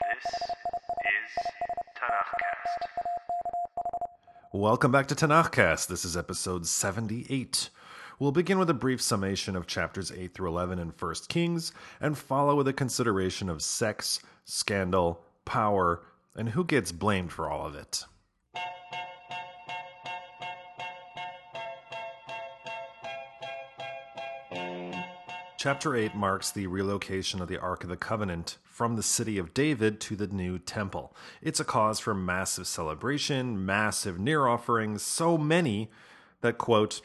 This is Tanakhcast. Welcome back to Tanakhcast. This is episode 78. We'll begin with a brief summation of chapters 8 through 11 in 1 Kings and follow with a consideration of sex, scandal, power, and who gets blamed for all of it. Chapter 8 marks the relocation of the Ark of the Covenant from the city of David to the new temple. It's a cause for massive celebration, massive near offerings, so many that, quote,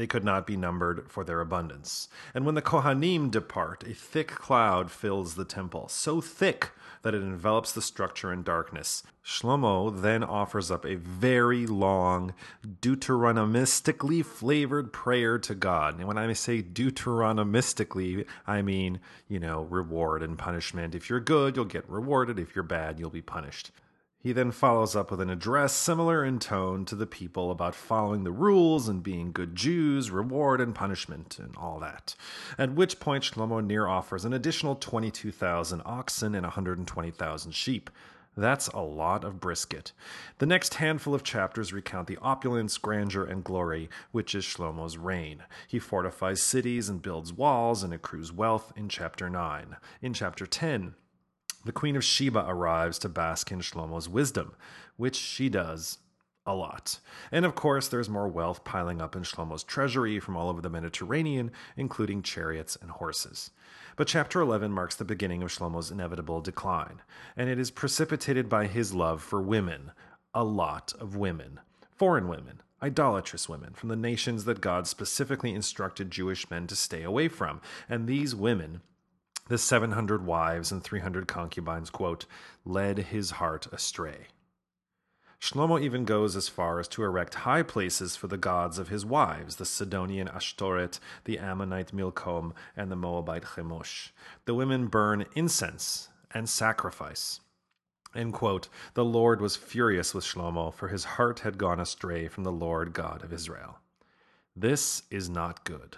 they could not be numbered for their abundance. And when the Kohanim depart, a thick cloud fills the temple, so thick that it envelops the structure in darkness. Shlomo then offers up a very long, Deuteronomistically flavored prayer to God. And when I say Deuteronomistically, I mean, you know, reward and punishment. If you're good, you'll get rewarded. If you're bad, you'll be punished. He then follows up with an address similar in tone to the people about following the rules and being good Jews, reward and punishment, and all that. At which point, Shlomo near offers an additional 22,000 oxen and 120,000 sheep. That's a lot of brisket. The next handful of chapters recount the opulence, grandeur, and glory which is Shlomo's reign. He fortifies cities and builds walls and accrues wealth in chapter 9. In chapter 10, the Queen of Sheba arrives to bask in Shlomo's wisdom, which she does a lot. And of course, there's more wealth piling up in Shlomo's treasury from all over the Mediterranean, including chariots and horses. But chapter 11 marks the beginning of Shlomo's inevitable decline, and it is precipitated by his love for women, a lot of women, foreign women, idolatrous women from the nations that God specifically instructed Jewish men to stay away from. And these women the 700 wives and 300 concubines, quote, led his heart astray. Shlomo even goes as far as to erect high places for the gods of his wives, the Sidonian Ashtoret, the Ammonite Milcom, and the Moabite Chemosh. The women burn incense and sacrifice. Quote. The Lord was furious with Shlomo, for his heart had gone astray from the Lord God of Israel. This is not good.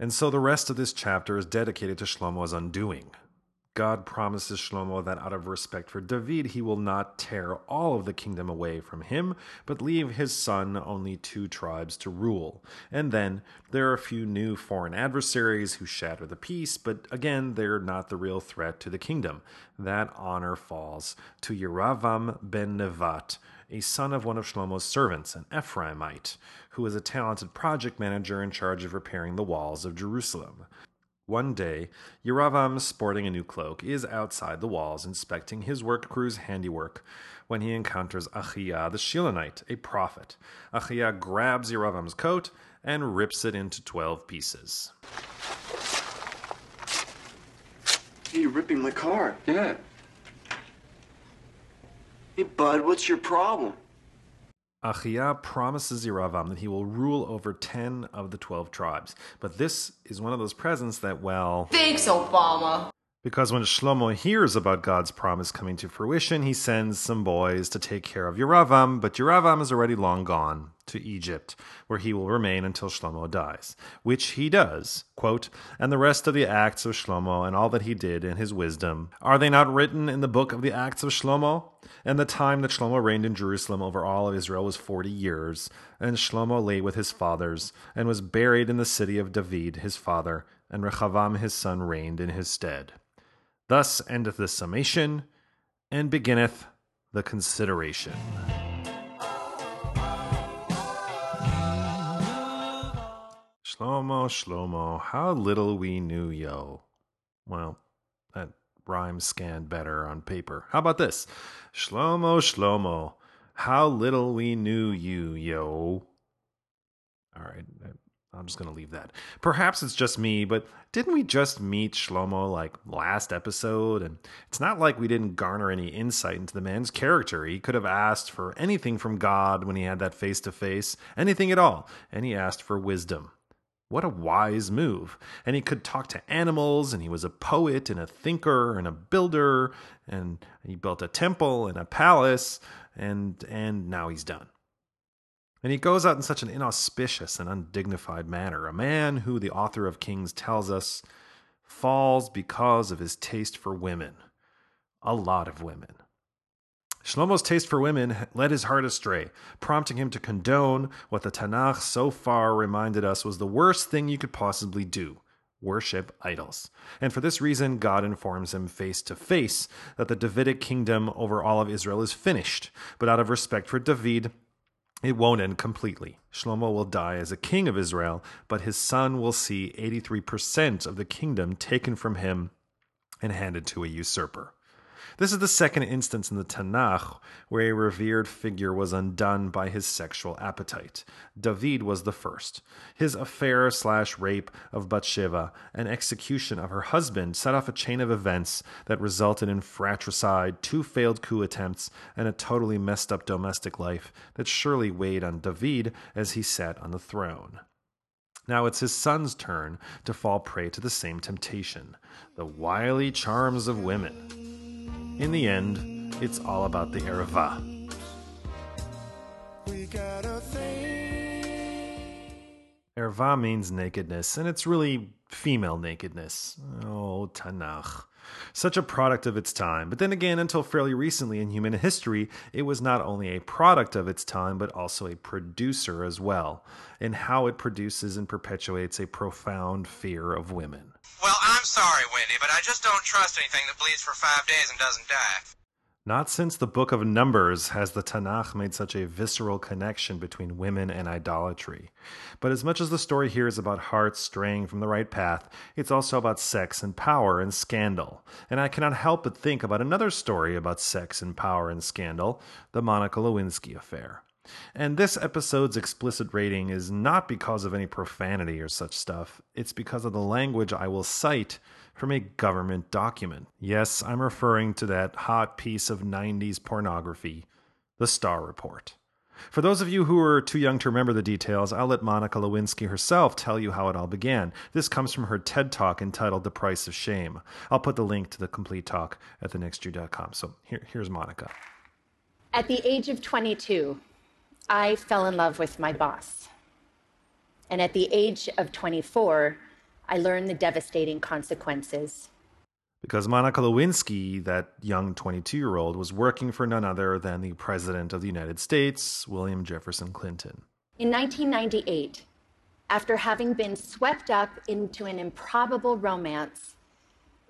And so the rest of this chapter is dedicated to Shlomo's undoing. God promises Shlomo that out of respect for David, he will not tear all of the kingdom away from him, but leave his son only two tribes to rule. And then there are a few new foreign adversaries who shatter the peace, but again, they're not the real threat to the kingdom. That honor falls to Yeravam ben Nevat, a son of one of Shlomo's servants, an Ephraimite, who was a talented project manager in charge of repairing the walls of Jerusalem. One day, Yeravam, sporting a new cloak, is outside the walls inspecting his work crew's handiwork when he encounters Achiah the Shilonite, a prophet. Achiah grabs Yeravam's coat and rips it into 12 pieces. Hey, you're ripping my car. Yeah. Hey, bud, what's your problem? Achiah promises Yeravam that he will rule over 10 of the 12 tribes. But this is one of those presents that, well, Thanks, Obama. Because when Shlomo hears about God's promise coming to fruition, he sends some boys to take care of Yeravam, but Yeravam is already long gone to Egypt, where he will remain until Shlomo dies, which he does. Quote, and the rest of the acts of Shlomo and all that he did in his wisdom, are they not written in the book of the acts of Shlomo? And the time that Shlomo reigned in Jerusalem over all of Israel was forty years, and Shlomo lay with his fathers, and was buried in the city of David his father, and Rechavam his son reigned in his stead. Thus endeth the summation, and beginneth the consideration. Shlomo, Shlomo, how little we knew yo. Well, that rhymes scanned better on paper. How about this? Shlomo, Shlomo, how little we knew you, yo. All right, I'm just going to leave that. Perhaps it's just me, but didn't we just meet Shlomo like last episode? And it's not like we didn't garner any insight into the man's character. He could have asked for anything from God when he had that face to face, anything at all, and he asked for wisdom. What a wise move. And he could talk to animals, and he was a poet and a thinker and a builder, and he built a temple and a palace, and and now he's done. And he goes out in such an inauspicious and undignified manner, a man who the author of Kings tells us falls because of his taste for women. a lot of women. Shlomo's taste for women led his heart astray, prompting him to condone what the Tanakh so far reminded us was the worst thing you could possibly do worship idols. And for this reason, God informs him face to face that the Davidic kingdom over all of Israel is finished. But out of respect for David, it won't end completely. Shlomo will die as a king of Israel, but his son will see 83% of the kingdom taken from him and handed to a usurper. This is the second instance in the Tanakh where a revered figure was undone by his sexual appetite. David was the first. His affair slash rape of Bathsheba and execution of her husband set off a chain of events that resulted in fratricide, two failed coup attempts, and a totally messed up domestic life that surely weighed on David as he sat on the throne. Now it's his son's turn to fall prey to the same temptation the wily charms of women. In the end, it's all about the Erva. Ah. Erva ah means nakedness, and it's really female nakedness. Oh, Tanakh. Such a product of its time. But then again, until fairly recently in human history, it was not only a product of its time, but also a producer as well, in how it produces and perpetuates a profound fear of women. Well, I'm sorry, Wendy, but I just don't trust anything that bleeds for five days and doesn't die. Not since the book of Numbers has the Tanakh made such a visceral connection between women and idolatry. But as much as the story here is about hearts straying from the right path, it's also about sex and power and scandal. And I cannot help but think about another story about sex and power and scandal the Monica Lewinsky affair. And this episode's explicit rating is not because of any profanity or such stuff, it's because of the language I will cite from a government document. Yes, I'm referring to that hot piece of 90s pornography, the Starr Report. For those of you who are too young to remember the details, I'll let Monica Lewinsky herself tell you how it all began. This comes from her TED Talk entitled The Price of Shame. I'll put the link to the complete talk at thenextjew.com. So here, here's Monica. At the age of 22, I fell in love with my boss. And at the age of 24, I learned the devastating consequences. Because Monica Lewinsky, that young 22 year old, was working for none other than the President of the United States, William Jefferson Clinton. In 1998, after having been swept up into an improbable romance,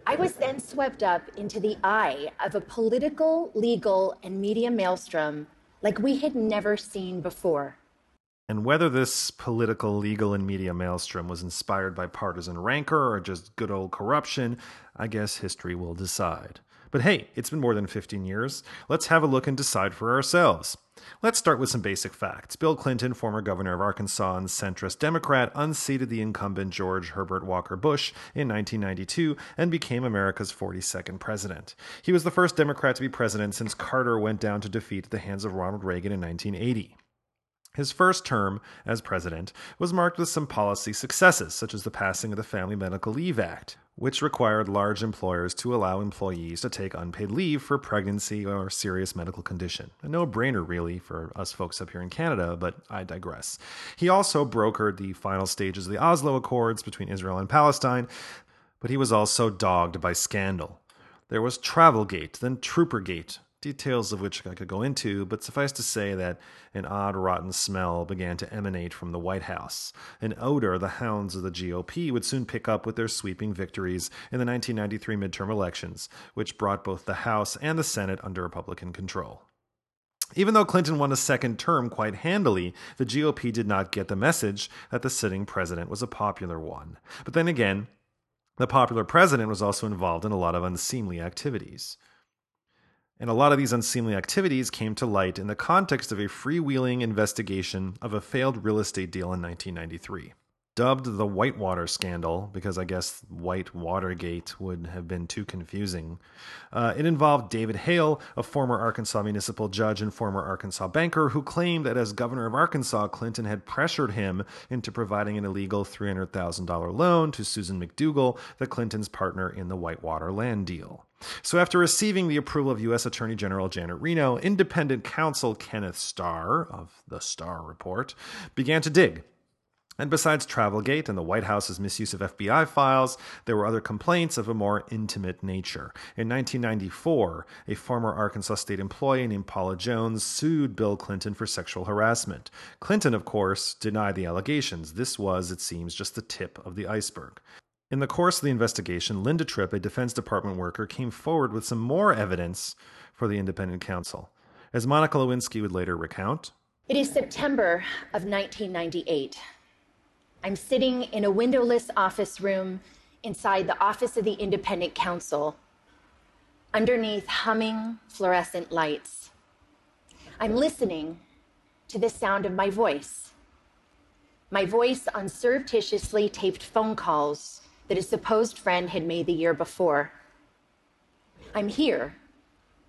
I was then swept up into the eye of a political, legal, and media maelstrom like we had never seen before. And whether this political, legal, and media maelstrom was inspired by partisan rancor or just good old corruption, I guess history will decide. But hey, it's been more than 15 years. Let's have a look and decide for ourselves. Let's start with some basic facts. Bill Clinton, former governor of Arkansas and centrist Democrat, unseated the incumbent George Herbert Walker Bush in 1992 and became America's 42nd president. He was the first Democrat to be president since Carter went down to defeat at the hands of Ronald Reagan in 1980. His first term as president was marked with some policy successes, such as the passing of the Family Medical Leave Act, which required large employers to allow employees to take unpaid leave for pregnancy or serious medical condition. A no brainer, really, for us folks up here in Canada, but I digress. He also brokered the final stages of the Oslo Accords between Israel and Palestine, but he was also dogged by scandal. There was Travelgate, then Troopergate, details of which I could go into, but suffice to say that an odd, rotten smell began to emanate from the White House, an odor the hounds of the GOP would soon pick up with their sweeping victories in the 1993 midterm elections, which brought both the House and the Senate under Republican control. Even though Clinton won a second term quite handily, the GOP did not get the message that the sitting president was a popular one. But then again, the popular president was also involved in a lot of unseemly activities. And a lot of these unseemly activities came to light in the context of a freewheeling investigation of a failed real estate deal in 1993 dubbed the Whitewater scandal because I guess White Watergate would have been too confusing. Uh, it involved David Hale, a former Arkansas municipal judge and former Arkansas banker, who claimed that as governor of Arkansas, Clinton had pressured him into providing an illegal $300,000 loan to Susan McDougal, the Clintons' partner in the Whitewater land deal. So, after receiving the approval of U.S. Attorney General Janet Reno, independent counsel Kenneth Starr of the Starr Report began to dig And besides Travelgate and the White House's misuse of FBI files, there were other complaints of a more intimate nature. In 1994, a former Arkansas state employee named Paula Jones sued Bill Clinton for sexual harassment. Clinton, of course, denied the allegations. This was, it seems, just the tip of the iceberg. In the course of the investigation, Linda Tripp, a Defense Department worker, came forward with some more evidence for the independent counsel. As Monica Lewinsky would later recount, It is September of 1998. I'm sitting in a windowless office room inside the office of the Independent Counsel, underneath humming fluorescent lights. I'm listening to the sound of my voice. My voice on surreptitiously taped phone calls that a supposed friend had made the year before. I'm here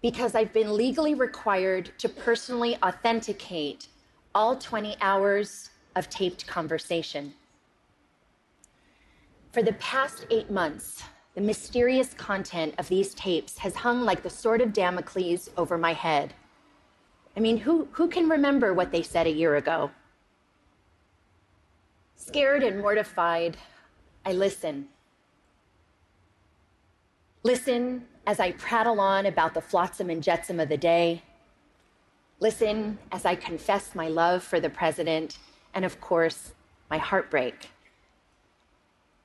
because I've been legally required to personally authenticate all 20 hours of taped conversation. For the past eight months, the mysterious content of these tapes has hung like the sword of Damocles over my head. I mean, who, who can remember what they said a year ago? Scared and mortified, I listen. Listen as I prattle on about the flotsam and jetsam of the day. Listen as I confess my love for the president and, of course, my heartbreak.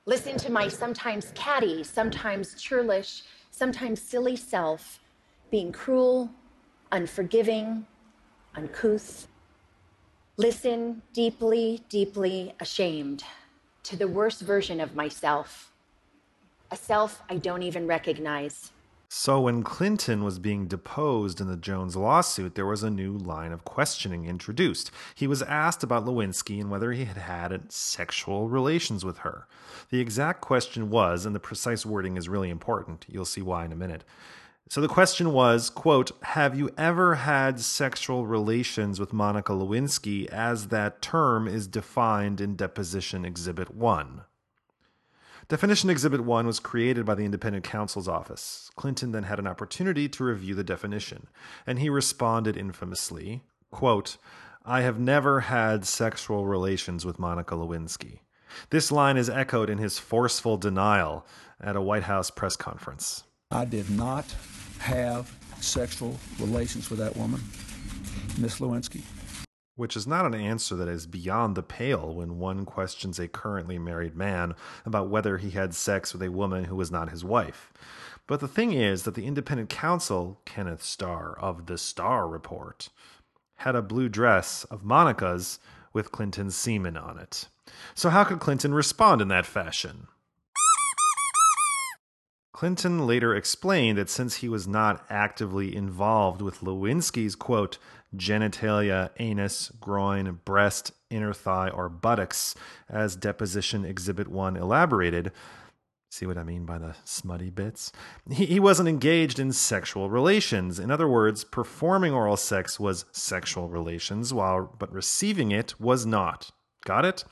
Listen to my sometimes catty, sometimes churlish, sometimes silly self being cruel, unforgiving, uncouth. Listen deeply, deeply ashamed to the worst version of myself, a self I don't even recognize. So, when Clinton was being deposed in the Jones lawsuit, there was a new line of questioning introduced. He was asked about Lewinsky and whether he had had sexual relations with her. The exact question was, and the precise wording is really important, you'll see why in a minute. So the question was, quote, have you ever had sexual relations with Monica Lewinsky as that term is defined in Deposition Exhibit 1? Definition Exhibit 1 was created by the Independent Counsel's Office. Clinton then had an opportunity to review the definition, and he responded infamously, quote, I have never had sexual relations with Monica Lewinsky. This line is echoed in his forceful denial at a White House press conference. I did not have sexual relations with that woman, Miss Lewinsky. Which is not an answer that is beyond the pale when one questions a currently married man about whether he had sex with a woman who was not his wife. But the thing is that the independent counsel, Kenneth Starr of the Starr Report, had a blue dress of Monica's with Clinton's semen on it. So, how could Clinton respond in that fashion? Clinton later explained that since he was not actively involved with Lewinsky's quote, genitalia, anus, groin, breast, inner thigh, or buttocks, as Deposition Exhibit 1 elaborated, see what I mean by the smutty bits? He, he wasn't engaged in sexual relations. In other words, performing oral sex was sexual relations, while but receiving it was not. Got it?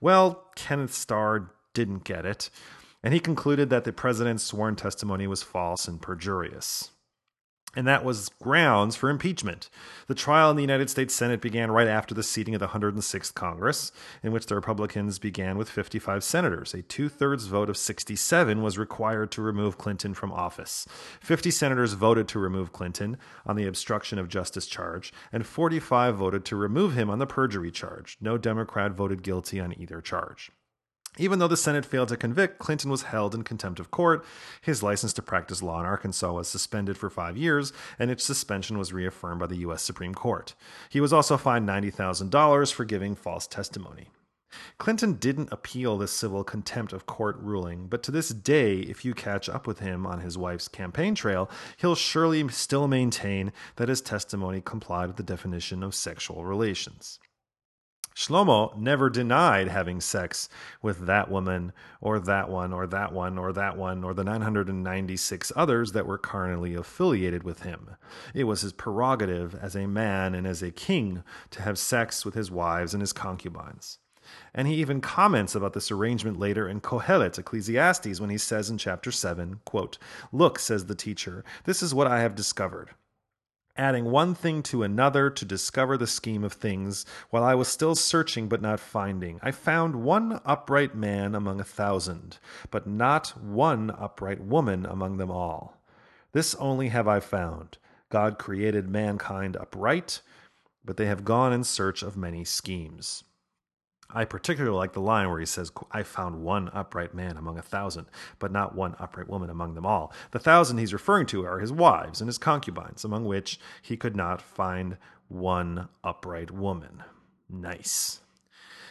Well, Kenneth Starr didn't get it and he concluded that the president's sworn testimony was false and perjurious. And that was grounds for impeachment. The trial in the United States Senate began right after the seating of the 106th Congress, in which the Republicans began with 55 senators. A two thirds vote of 67 was required to remove Clinton from office. 50 senators voted to remove Clinton on the obstruction of justice charge, and 45 voted to remove him on the perjury charge. No Democrat voted guilty on either charge. Even though the Senate failed to convict, Clinton was held in contempt of court. His license to practice law in Arkansas was suspended for five years, and its suspension was reaffirmed by the U.S. Supreme Court. He was also fined $90,000 for giving false testimony. Clinton didn't appeal this civil contempt of court ruling, but to this day, if you catch up with him on his wife's campaign trail, he'll surely still maintain that his testimony complied with the definition of sexual relations. Shlomo never denied having sex with that woman or that one or that one or that one or the 996 others that were carnally affiliated with him. It was his prerogative as a man and as a king to have sex with his wives and his concubines. And he even comments about this arrangement later in Kohelet, Ecclesiastes, when he says in chapter 7, quote, Look, says the teacher, this is what I have discovered. Adding one thing to another to discover the scheme of things, while I was still searching but not finding. I found one upright man among a thousand, but not one upright woman among them all. This only have I found God created mankind upright, but they have gone in search of many schemes. I particularly like the line where he says, I found one upright man among a thousand, but not one upright woman among them all. The thousand he's referring to are his wives and his concubines, among which he could not find one upright woman. Nice.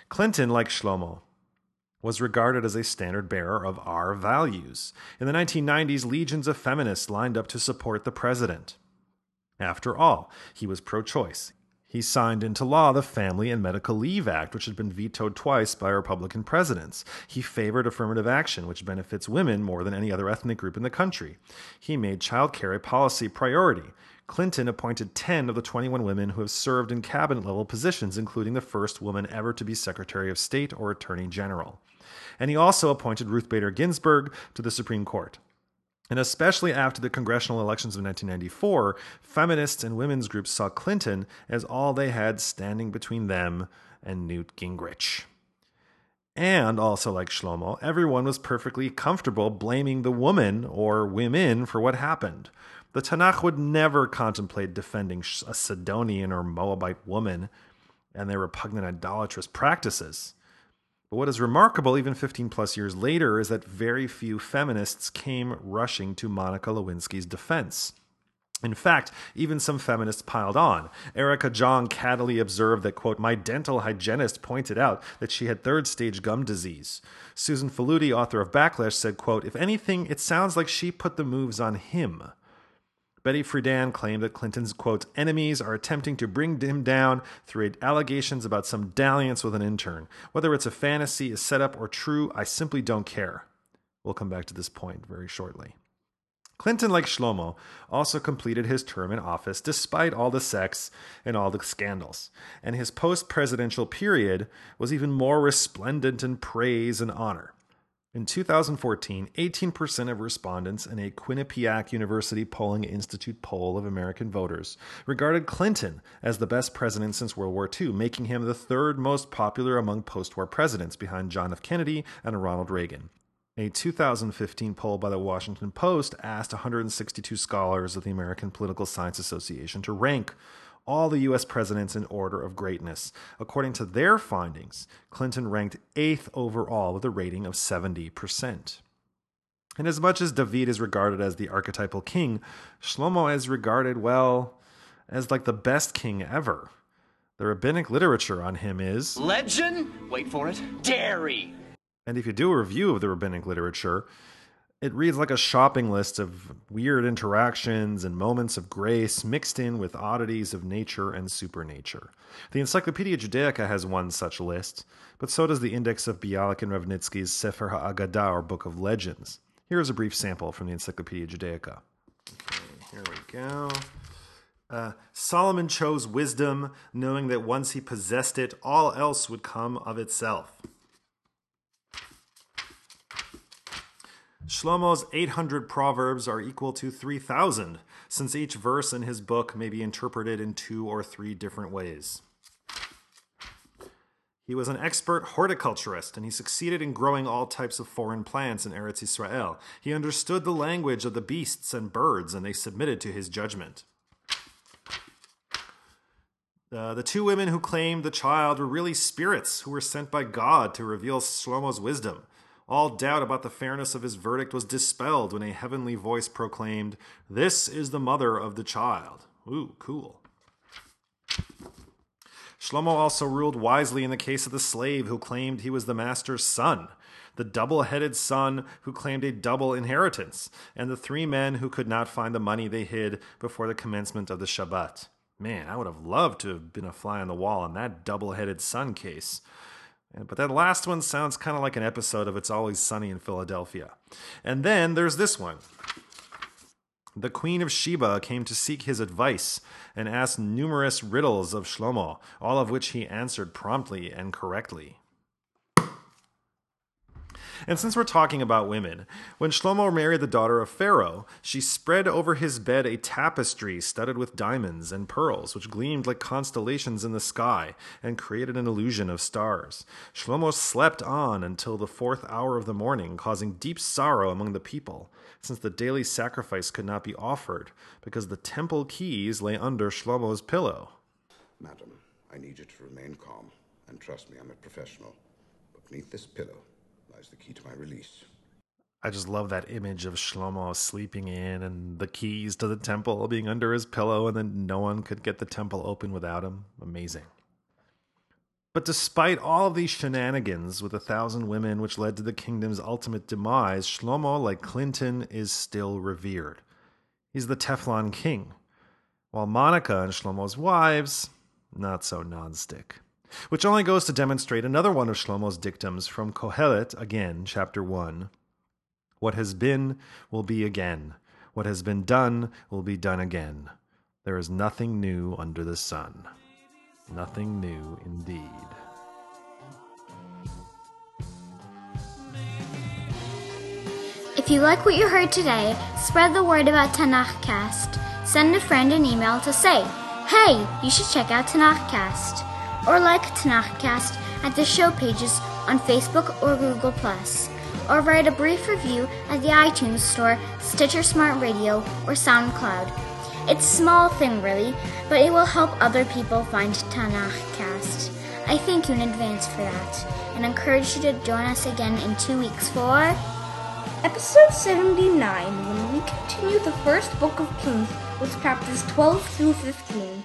Clinton, like Shlomo, was regarded as a standard bearer of our values. In the 1990s, legions of feminists lined up to support the president. After all, he was pro choice. He signed into law the Family and Medical Leave Act, which had been vetoed twice by Republican presidents. He favored affirmative action, which benefits women more than any other ethnic group in the country. He made child care a policy priority. Clinton appointed 10 of the 21 women who have served in cabinet level positions, including the first woman ever to be Secretary of State or Attorney General. And he also appointed Ruth Bader Ginsburg to the Supreme Court. And especially after the congressional elections of 1994, feminists and women's groups saw Clinton as all they had standing between them and Newt Gingrich. And also, like Shlomo, everyone was perfectly comfortable blaming the woman or women for what happened. The Tanakh would never contemplate defending a Sidonian or Moabite woman and their repugnant idolatrous practices. But what is remarkable, even 15 plus years later, is that very few feminists came rushing to Monica Lewinsky's defense. In fact, even some feminists piled on. Erica Jong cattily observed that, quote, my dental hygienist pointed out that she had third stage gum disease. Susan Faludi, author of Backlash, said, quote, if anything, it sounds like she put the moves on him. Betty Friedan claimed that Clinton's, quote, enemies are attempting to bring him down through allegations about some dalliance with an intern. Whether it's a fantasy, a setup, or true, I simply don't care. We'll come back to this point very shortly. Clinton, like Shlomo, also completed his term in office despite all the sex and all the scandals, and his post presidential period was even more resplendent in praise and honor. In 2014, 18% of respondents in a Quinnipiac University Polling Institute poll of American voters regarded Clinton as the best president since World War II, making him the third most popular among post war presidents behind John F. Kennedy and Ronald Reagan. A 2015 poll by the Washington Post asked 162 scholars of the American Political Science Association to rank all the US presidents in order of greatness. According to their findings, Clinton ranked eighth overall with a rating of 70%. And as much as David is regarded as the archetypal king, Shlomo is regarded, well, as like the best king ever. The rabbinic literature on him is Legend? Wait for it. Dairy. And if you do a review of the rabbinic literature, it reads like a shopping list of weird interactions and moments of grace mixed in with oddities of nature and supernature. The Encyclopedia Judaica has one such list, but so does the Index of Bialik and Ravnitsky's Sefer HaAgadah, or Book of Legends. Here is a brief sample from the Encyclopedia Judaica. Okay, here we go. Uh, Solomon chose wisdom, knowing that once he possessed it, all else would come of itself. Shlomo's 800 proverbs are equal to 3,000, since each verse in his book may be interpreted in two or three different ways. He was an expert horticulturist, and he succeeded in growing all types of foreign plants in Eretz Israel. He understood the language of the beasts and birds, and they submitted to his judgment. Uh, the two women who claimed the child were really spirits who were sent by God to reveal Shlomo's wisdom. All doubt about the fairness of his verdict was dispelled when a heavenly voice proclaimed, This is the mother of the child. Ooh, cool. Shlomo also ruled wisely in the case of the slave who claimed he was the master's son, the double headed son who claimed a double inheritance, and the three men who could not find the money they hid before the commencement of the Shabbat. Man, I would have loved to have been a fly on the wall in that double headed son case. But that last one sounds kind of like an episode of It's Always Sunny in Philadelphia. And then there's this one. The Queen of Sheba came to seek his advice and asked numerous riddles of Shlomo, all of which he answered promptly and correctly. And since we're talking about women, when Shlomo married the daughter of Pharaoh, she spread over his bed a tapestry studded with diamonds and pearls, which gleamed like constellations in the sky and created an illusion of stars. Shlomo slept on until the fourth hour of the morning, causing deep sorrow among the people, since the daily sacrifice could not be offered, because the temple keys lay under Shlomo's pillow. Madam, I need you to remain calm and trust me, I'm a professional. But beneath this pillow lies the key to my release. I just love that image of Shlomo sleeping in and the keys to the temple being under his pillow, and then no one could get the temple open without him. Amazing. But despite all of these shenanigans with a thousand women, which led to the kingdom's ultimate demise, Shlomo, like Clinton, is still revered. He's the Teflon king, while Monica and Shlomo's wives, not so nonstick. Which only goes to demonstrate another one of Shlomo's dictums from Kohelet, again, chapter 1. What has been will be again. What has been done will be done again. There is nothing new under the sun. Nothing new indeed. If you like what you heard today, spread the word about Tanakhcast. Send a friend an email to say, hey, you should check out Tanakhcast. Or like Tanakhcast at the show pages on Facebook or Google+. Or write a brief review at the iTunes Store, Stitcher Smart Radio, or SoundCloud. It's a small thing, really, but it will help other people find Tanakhcast. I thank you in advance for that, and encourage you to join us again in two weeks for Episode 79, when we continue the first book of Kings with chapters 12 through 15.